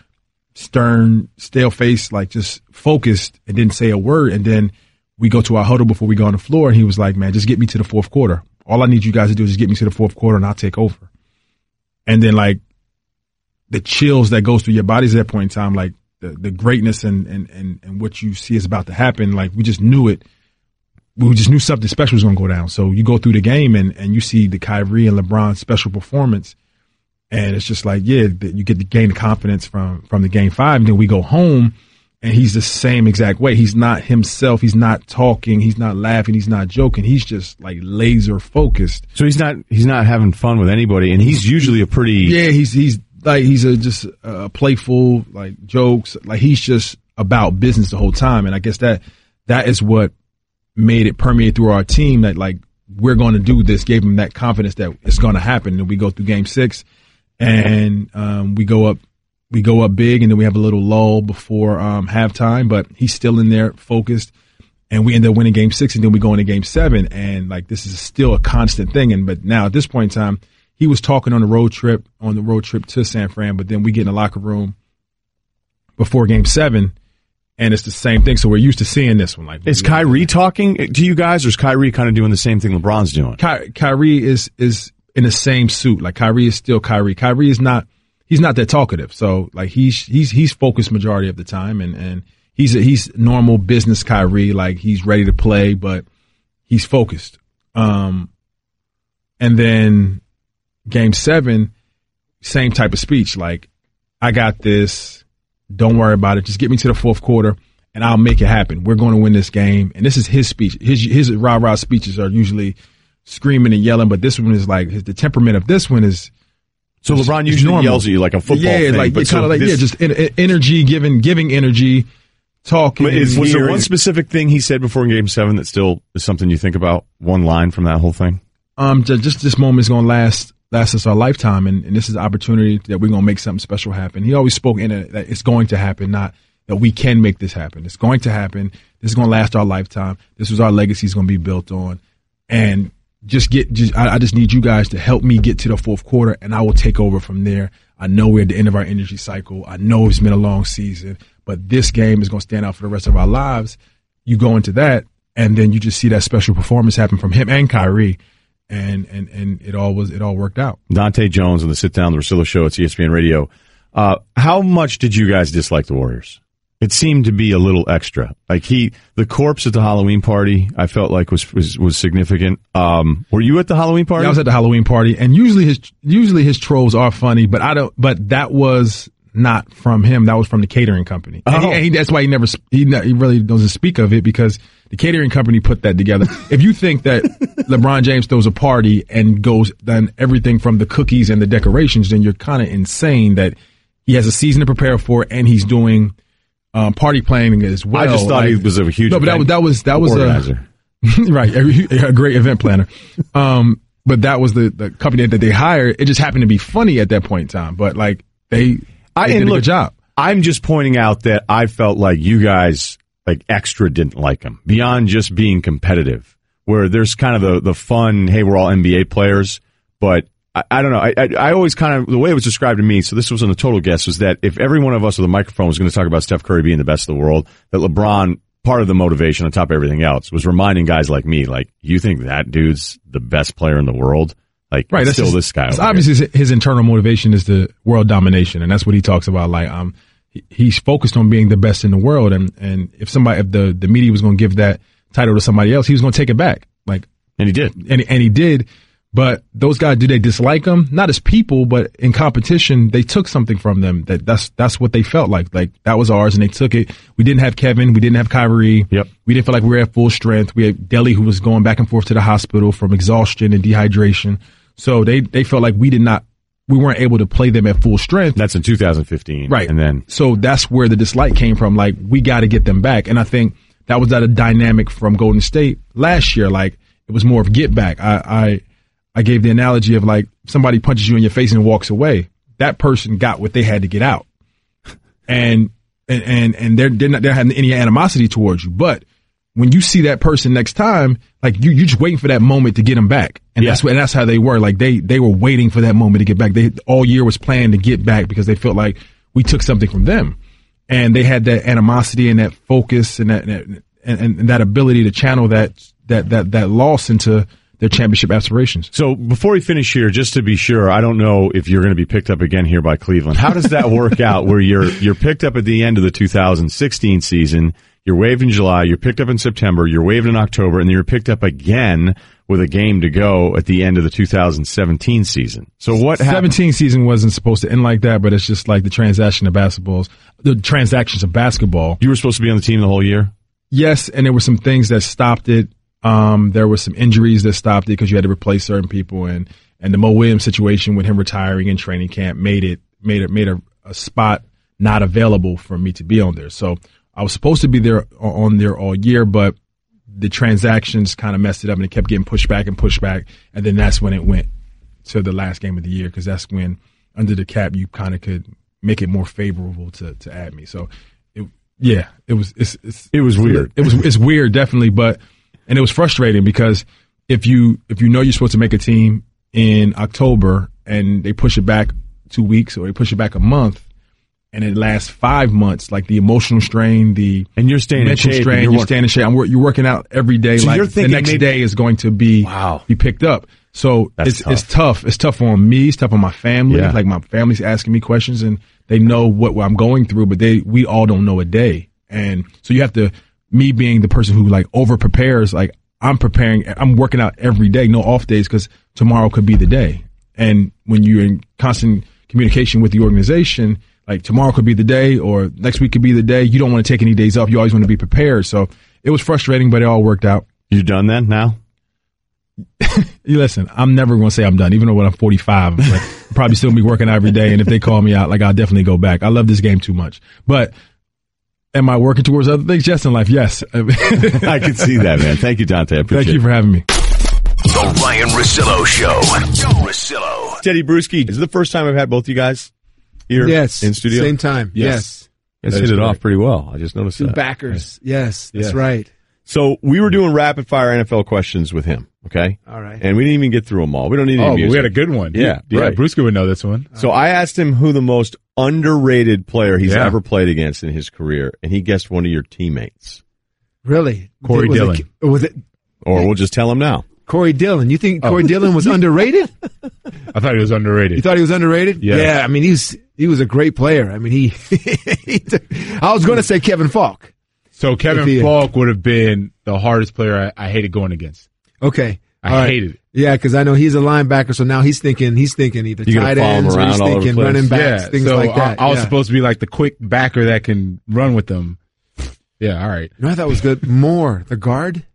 stern, stale face, like just focused and didn't say a word. And then we go to our huddle before we go on the floor, and he was like, "Man, just get me to the fourth quarter. All I need you guys to do is just get me to the fourth quarter, and I'll take over." And then like the chills that goes through your bodies at that point in time, like the, the greatness and, and, and, and what you see is about to happen, like we just knew it. We just knew something special was going to go down. So you go through the game and, and you see the Kyrie and LeBron special performance. And it's just like, yeah, you get to gain the confidence from from the game five, and then we go home, and he's the same exact way. He's not himself. He's not talking. He's not laughing. He's not joking. He's just like laser focused. So he's not he's not having fun with anybody, and he's usually a pretty Yeah, he's he's like he's a just uh, playful, like jokes. Like he's just about business the whole time, and I guess that that is what made it permeate through our team. That like we're going to do this, gave him that confidence that it's going to happen. And we go through Game Six, and um, we go up we go up big, and then we have a little lull before um, halftime. But he's still in there, focused, and we end up winning Game Six, and then we go into Game Seven, and like this is still a constant thing. And but now at this point in time, he was talking on the road trip on the road trip to San Fran, but then we get in the locker room before Game Seven. And it's the same thing. So we're used to seeing this one. Like, Is Kyrie talking to you guys, or is Kyrie kind of doing the same thing LeBron's doing? Ky- Kyrie is is in the same suit. Like Kyrie is still Kyrie. Kyrie is not. He's not that talkative. So like he's he's he's focused majority of the time, and and he's a, he's normal business Kyrie. Like he's ready to play, but he's focused. Um, and then game seven, same type of speech. Like I got this. Don't worry about it. Just get me to the fourth quarter and I'll make it happen. We're going to win this game. And this is his speech. His his rah rah speeches are usually screaming and yelling, but this one is like his, the temperament of this one is. So LeBron usually normal. yells at you like a football Yeah, thing, like but kind so of like this- yeah, just en- en- energy, giving giving energy, talking. Is, was there one specific thing he said before Game Seven that still is something you think about? One line from that whole thing. um, just this moment is going to last last us our lifetime, and, and this is an opportunity that we're to make something special happen. He always spoke in it that it's going to happen, not that we can make this happen. It's going to happen. This is to last our lifetime. This is our legacy is going to be built on, and just get. Just, I, I just need you guys to help me get to the fourth quarter, and I will take over from there. I know we're at the end of our energy cycle. I know it's been a long season, but this game is going to stand out for the rest of our lives. You go into that, and then you just see that special performance happen from him and Kyrie and and and it all was it all worked out. Dahntay Jones on the Sit Down the Russillo Show. It's ESPN Radio. Uh, how much did you guys dislike the Warriors? It seemed to be a little extra. Like he, the corpse at the Halloween party, I felt like was was, was significant. Um, were you at the Halloween party? Yeah, I was at the Halloween party, and usually his usually his trolls are funny, but I don't. But that was not from him. That was from the catering company. And, he, Oh. and he- that's why he never he, he really doesn't speak of it because the catering company put that together. if you think that *laughs* LeBron James throws a party and goes done everything from the cookies and the decorations, then you're kind of insane that he has a season to prepare for and he's doing. Um, party planning as well. I just thought he was a huge No, but that, was- that was that was organizer. a *laughs* right a, a great event planner. Um, but that was the the company that they hired. It just happened to be funny at that point in time. But like they, I they and did a look, good job. I'm just pointing out that I felt like you guys like extra didn't like him beyond just being competitive. Where there's kind of the the fun, hey, we're all NBA players, but I, I don't know. I, I I always kind of the way it was described to me. So this was on the total guess was that if every one of us with a microphone was going to talk about Steph Curry being the best of the world, that LeBron. Part of the motivation on top of everything else was reminding guys like me, like, you think that dude's the best player in the world? Like, Right, still his- this guy. obviously his, his internal motivation is the world domination, and that's what he talks about. Like, um, he's focused on being the best in the world, and and if somebody, if the the media was going to give that title to somebody else, he was going to take it back. Like, and he did, and and he did. But those guys, do they dislike him? Not as people, but in competition, they took something from them. That that's that's what they felt like. Like that was ours, and they took it. We didn't have Kevin. We didn't have Kyrie. Yep. We didn't feel like we were at full strength. We had Delly, who was going back and forth to the hospital from exhaustion and dehydration. So they they felt like we did not. We weren't able to play them at full strength. That's in 2015. Right. And then So that's where the dislike came from. Like, we got to get them back. And I think that was that a dynamic from Golden State last year. Like, it was more of get back. I, I, I gave the analogy of like somebody punches you in your face and walks away. That person got what they had to get out. And, and, and, and they're, they're not, they're having any animosity towards you. But when you see that person next time, like you, you're just waiting for that moment to get them back. And that's what, and that's how they were. Like they, they were waiting for that moment to get back. They all year was planned to get back because they felt like we took something from them and they had that animosity and that focus and that, and, and, and that ability to channel that, that, that, that loss into their championship aspirations. So before we finish here, just to be sure, I don't know if you're going to be picked up again here by Cleveland. How does that work out where you're, you're picked up at the end of the 2016 season? You're waived in July. You're picked up in September. You're waived in October, and then you're picked up again with a game to go at the end of the 2017 season. So what happened? 17 season wasn't supposed to end like that, but it's just like the transaction of basketballs, the transactions of basketball. You were supposed to be on the team the whole year? Yes, and there were some things that stopped it. Um, there were some injuries that stopped it because you had to replace certain people, and and the Mo Williams situation with him retiring in training camp made it made it made a, a spot not available for me to be on there. So I was supposed to be there on there all year, but the transactions kind of messed it up, and it kept getting pushed back and pushed back, and then that's when it went to the last game of the year because that's when under the cap you kind of could make it more favorable to to add me. So it, yeah, it was it's, it's it was weird. It was it's weird definitely, but and it was frustrating because if you if you know you're supposed to make a team in October and they push it back two weeks or they push it back a month. And it lasts five months, like the emotional strain, the and you're staying in shape, strain. You're, you're work- staying in shape. I'm, you're working out every day. So like you're thinking the next maybe- day is going to be Wow. be picked up. So That's it's it's tough. It's tough on me. It's tough on my family. Yeah. Like my family's asking me questions, and they know what, what I'm going through, but they we all don't know a day. And so you have to me being the person who like over prepares. Like I'm preparing. I'm working out every day, no off days, because tomorrow could be the day. And when you're in constant communication with the organization, like tomorrow could be the day, or next week could be the day. You don't want to take any days off. You always want to be prepared. So it was frustrating, but it all worked out. You done then now? *laughs* You listen, I'm never going to say I'm done, even though when I'm 45, I'm like, *laughs* I'll probably still be working out every day. And if they call me out, like I'll definitely go back. I love this game too much. But am I working towards other things? Yes, in life, yes. *laughs* I can see that, man. Thank you, Dahntay. I appreciate Thank you for having me. The Ryen Russillo Show. Russillo. Teddy Bruschi. this Is the first time I've had both you guys here Yes, in studio? same time. Yes. You guys That hit is it correct. off pretty well. I just noticed Two that. backers. Yes, that's Yes. right. So we were doing rapid fire NFL questions with him. Okay. All right. And we didn't even get through them all. We don't need any Oh, music. we had a good one. Yeah. yeah. right. Bruschi would know this one. So I asked him who the most underrated player he's Yeah. ever played against in his career, and he guessed one of your teammates. Really? Corey was Dillon. It, was it Or we'll just tell him now. Corey Dillon? You think Oh. Corey Dillon was *laughs* underrated? I thought he was underrated. You thought he was underrated? Yeah. Yeah. I mean, he's he was a great player. I mean, he. *laughs* he took- I was going to say Kevin Faulk. So Kevin he- Faulk would have been the hardest player I, I hated going against. Okay. I All right. hated it. Yeah, because I know he's a linebacker, so now he's thinking he's thinking either You tight ends or he's all over the thinking running backs, yeah, things so like that. I, I was yeah. supposed to be like the quick backer that can run with them. Yeah, all right. You know, I thought it was good. Moore, the guard.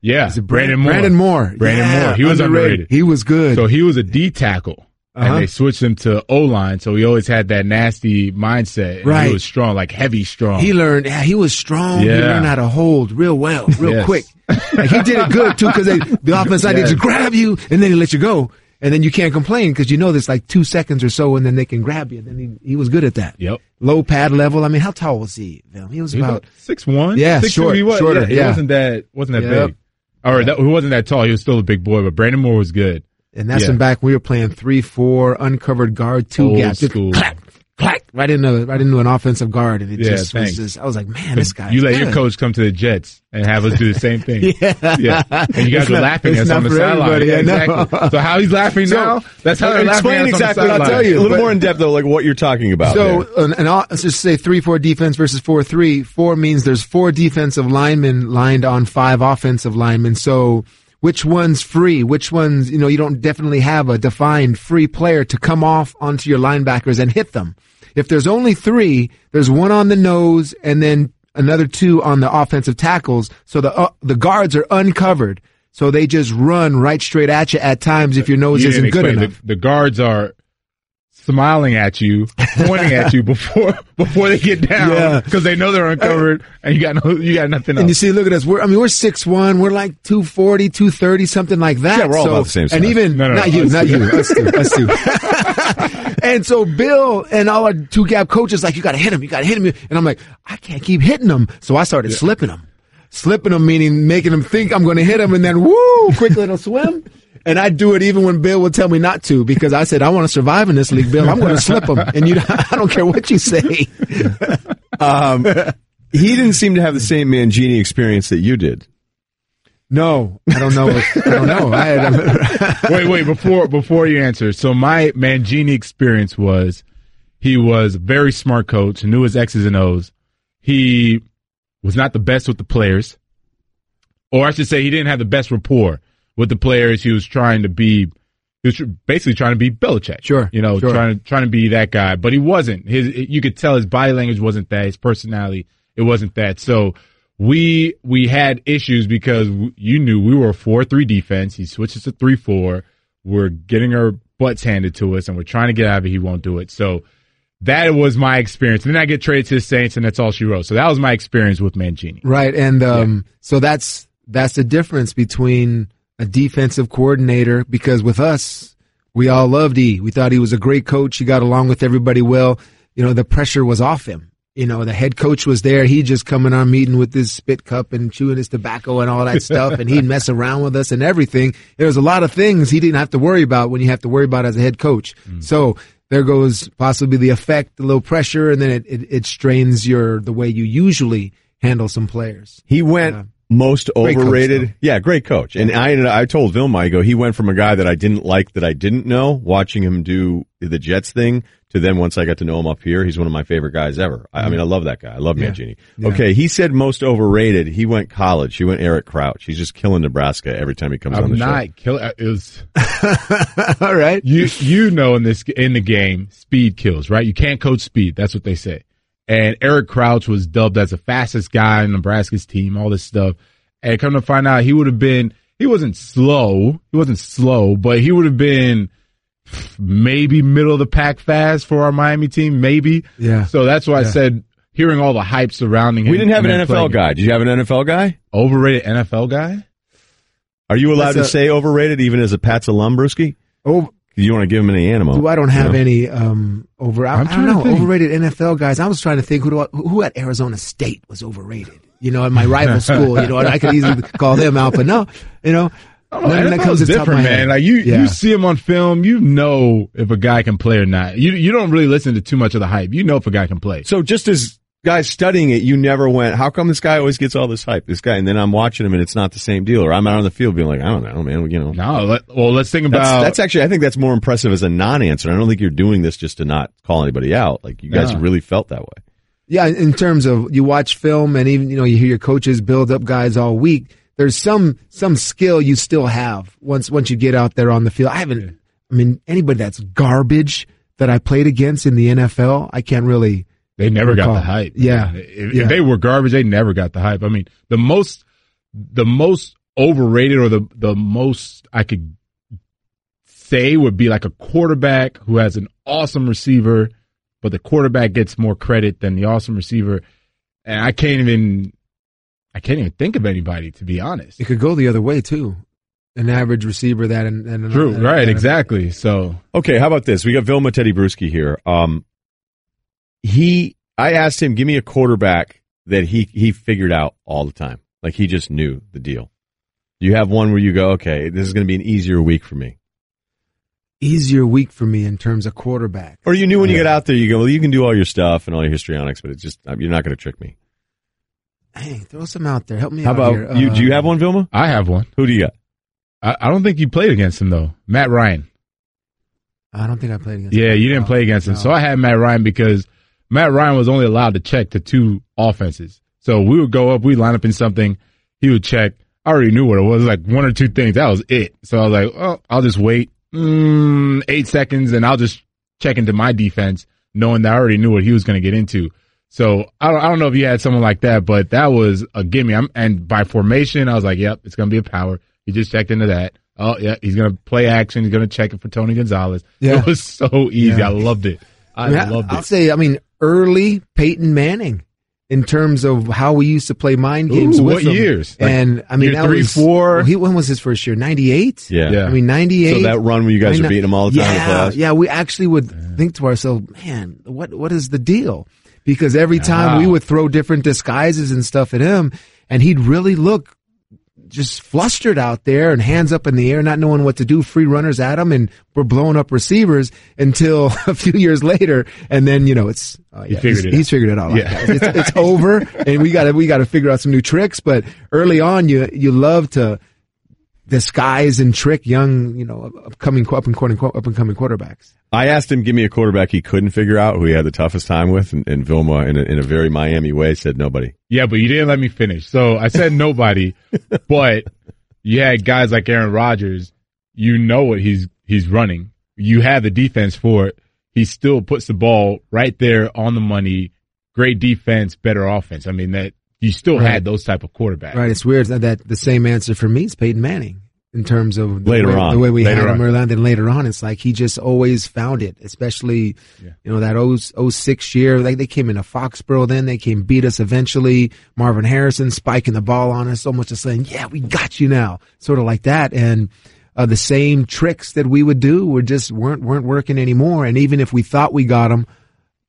Yeah, Is it Brandon Brand- Moore. Brandon Moore. Brandon Yeah, Moore. He was underrated. He was good. So he was a D tackle. Uh-huh. And they switched him to O line, so he always had that nasty mindset. Right. He was strong, like heavy strong. He learned. Yeah, he was strong. Yeah. He learned how to hold real well, *laughs* real Yes. quick. Like he did it good too, because the *laughs* offense side they Yes. just grab you and then they let you go, and then you can't complain because you know there's like two seconds or so, and then they can grab you. And then he, he was good at that. Yep. Low pad level. I mean, how tall was he? He was He was about six one. Yeah, six short, He was, shorter, Yeah, he wasn't that wasn't that Yep. big. Or that, he wasn't that tall. He was still a big boy, but Brandon Moore was good. And that's Yeah. when back we were playing three, four, uncovered guard, two Old gaps, just school. clack, clack, right into right into an offensive guard, and it Yeah, just was just. I was like, man, this guy. You is let your coach come to the Jets and have us do the same thing. *laughs* Yeah. yeah. And you guys It's were not- laughing it's at us on the sideline. Yeah, I know. exactly. So how he's laughing So- now? That's how they're laughing Explain at us exactly. on the I'll tell you a little But- more in depth though, like what you're talking about. So, there. an, an, o- let's just say three four defense versus four three. Four means there's four defensive linemen lined on five offensive linemen. So, which one's free? Which one's you know you don't definitely have a defined free player to come off onto your linebackers and hit them. If there's only three, there's one on the nose and then another two on the offensive tackles. So the uh, the guards are uncovered. So they just run right straight at you at times if your nose You isn't good enough. The, the guards are smiling at you, pointing at you before *laughs* before they get down Yeah. because they know they're uncovered and you got no you got nothing And you see, look at us. We're, I mean, we're six one. We're like 240, 230, something like that. Yeah, we're all so, about the same And even, No, no, not no, you, not you, us two, us two. *laughs* and so Bill and all our two gap coaches like, you gotta hit him, you gotta hit him. And I'm like, I can't keep hitting him. So I started slipping him. Slipping him meaning making him think I'm gonna hit him and then woo, quick little swim. And I do it even when Bill would tell me not to because I said, I want to survive in this league, Bill. I'm going to slip him. And you, *laughs* I don't care what you say. *laughs* Um, he didn't seem to have the same Mangini experience that you did. No, I don't know. I don't know. I had, *laughs* wait, wait, before before you answer. So my Mangini experience was he was a very smart coach, knew his X's and O's. He was not the best with the players. Or I should say he didn't have the best rapport with the players. He was trying to be, he was basically trying to be Belichick. Sure, you know, sure. trying to trying to be that guy, but he wasn't. His you could tell his body language wasn't that. His personality it wasn't that. So we we had issues because you knew we were a four three defense. He switches to three four. We're getting our butts handed to us, and we're trying to get out of it. He won't do it. So that was my experience. And then I get traded to the Saints, and that's all she wrote. So that was my experience with Mangini. Right, and um, so that's that's the difference between a defensive coordinator because with us, we all loved E. We thought he was a great coach. He got along with everybody well. You know, the pressure was off him. You know, the head coach was there. He just coming our meeting with his spit cup and chewing his tobacco and all that *laughs* stuff, and he'd mess around with us and everything. There was a lot of things he didn't have to worry about when you have to worry about as a head coach. Mm. So there goes possibly the effect, the little pressure, and then it, it, it strains your the way you usually handle some players. He went most Great coach, overrated. though. yeah, great coach. And I I told Vilma, I go, he went from a guy that I didn't like that I didn't know, watching him do the Jets thing, to then once I got to know him up here, he's one of my favorite guys ever. I, I mean, I love that guy. I love Yeah. Mangini. Yeah. Okay, he said most overrated. He went college. He went Eric Crouch. He's just killing Nebraska every time he comes on I'm the not killing. Uh, it was *laughs* all right. You you know in this in the game, speed kills, right? You can't coach speed. That's what they say. And Eric Crouch was dubbed as the fastest guy in Nebraska's team. All this stuff, and come to find out, he would have been. He wasn't slow. He wasn't slow, but he would have been maybe middle of the pack fast for our Miami team. Maybe. Yeah. So that's why I said hearing all the hype surrounding him. We didn't have an NFL playing guy. Did you have an NFL guy? Overrated NFL guy? Are you allowed That's to a- say overrated even as a Pats alum, Bruschi? Oh, you want to give him any animal? Who I don't have you know? any um over. I, I'm don't know overrated NFL guys. I was trying to think who do I, who at Arizona State was overrated. You know, in my rival *laughs* school. You know, and I could easily call them out, but no, you know, Oh, none that comes to the top of different, my head. man. Like you, Yeah. you see him on film, you know if a guy can play or not. You you don't really listen to too much of the hype. You know if a guy can play. So just as guys studying it, you never went, how come this guy always gets all this hype? This guy, and then I'm watching him and it's not the same deal. Or I'm out on the field being like, I don't know, man, you know. No, let, well, let's think That's, about. that's actually, I think that's more impressive as a non-answer. I don't think you're doing this just to not call anybody out. Like you guys No. really felt that way. Yeah, in terms of you watch film and even you know you hear your coaches build up guys all week. There's some some skill you still have once once you get out there on the field. I haven't. I mean, anybody that's garbage that I played against in the NFL, I can't really. They never got the hype. Yeah, If, yeah. if they were garbage, they never got the hype. I mean, the most, the most overrated or the, the most I could say would be like a quarterback who has an awesome receiver, but the quarterback gets more credit than the awesome receiver. And I can't even, I can't even think of anybody to be honest. It could go the other way too. An average receiver that and, and True, and- right, and- exactly. So Okay, how about this? We got Vilma Teddy Bruschi here. Um, he, I asked him, give me a quarterback that he he figured out all the time, like he just knew the deal. Do you have one where you go, okay, this is going to be an easier week for me, easier week for me in terms of quarterback. or you knew when you get out there, you go, well, you can do all your stuff and all your histrionics, but it's just you're not going to trick me. Hey, throw some out there. Help me How out about here. you? Uh, Do you have one, Vilma? I have one. Who do you got? I, I don't think you played against him though. Matt Ryan. I don't think I played against. Yeah, him. you didn't play against him. So I had Matt Ryan because Matt Ryan was only allowed to check to two offenses. So we would go up, we'd line up in something, he would check. I already knew what it was, like one or two things. That was it. So I was like, oh, I'll just wait mm, eight seconds and I'll just check into my defense, knowing that I already knew what he was going to get into. So I don't, I don't know if you had someone like that, but that was a gimme. I'm, and by formation, I was like, yep, it's going to be a power. He just checked into that. Oh, yeah, he's going to play action. He's going to check it for Tony Gonzalez. Yeah. It was so easy. Yeah. I loved it. I, I mean, loved I'll it. say, I mean, early Peyton Manning in terms of how we used to play mind games. Ooh, with what him. years? Like and I mean, that three, was, four? well, he, when was his first year? Ninety eight. Yeah. Yeah. I mean, ninety eight. So that run where you guys were beating him all the time Yeah, yeah. We actually would think to ourselves, man, what what is the deal? Because every time Yeah. we would throw different disguises and stuff at him, and he'd really look just flustered out there and hands up in the air, not knowing what to do, free runners at him, and we're blowing up receivers until *laughs* a few years later, and then you know it's uh, He figured he's, it he's figured it out. Yeah. that. It's, it's *laughs* over, and we got to we got to figure out some new tricks. But early on, you you love to disguise and trick young, you know, upcoming up and coming up and coming quarterbacks. I asked him, give me a quarterback he couldn't figure out, who he had the toughest time with, and, and Vilma, in a, in a very Miami way, said nobody. Yeah, but you didn't let me finish. So I said *laughs* nobody, but you had guys like Aaron Rodgers, you know what he's he's running. You have the defense for it. He still puts the ball right there on the money. Great defense, better offense. I mean that you still Right. had those type of quarterbacks. Right. It's weird that, that the same answer for me is Peyton Manning in terms of the Later way, on. the way we Later had him on. early on. Then later on, it's like he just always found it, especially, you know, that 0, 06 year. Like they came into Foxborough then, they came beat us eventually. Marvin Harrison spiking the ball on us, almost just saying, yeah, we got you now. Sort of like that. And, uh, the same tricks that we would do were just weren't, weren't working anymore. And even if we thought we got him,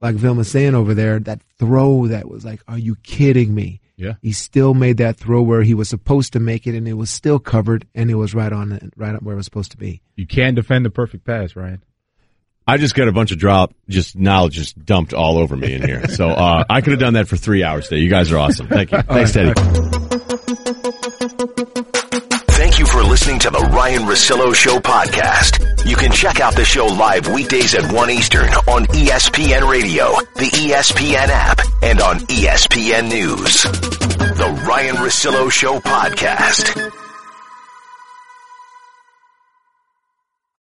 like Vilma's saying over there, that throw that was like, are you kidding me? Yeah. He still made that throw where he was supposed to make it, and it was still covered, and it was right on, right up where it was supposed to be. You can't defend the perfect pass, Ryen. I just got a bunch of drop, just knowledge just dumped all over me in here. So uh, I could have done that for three hours today. You guys are awesome. Thank you. *laughs* Thanks, Teddy. Listening to the Ryen Russillo Show podcast. You can check out the show live weekdays at 1 Eastern on ESPN Radio, the ESPN app, and on ESPN News. The Ryen Russillo Show podcast.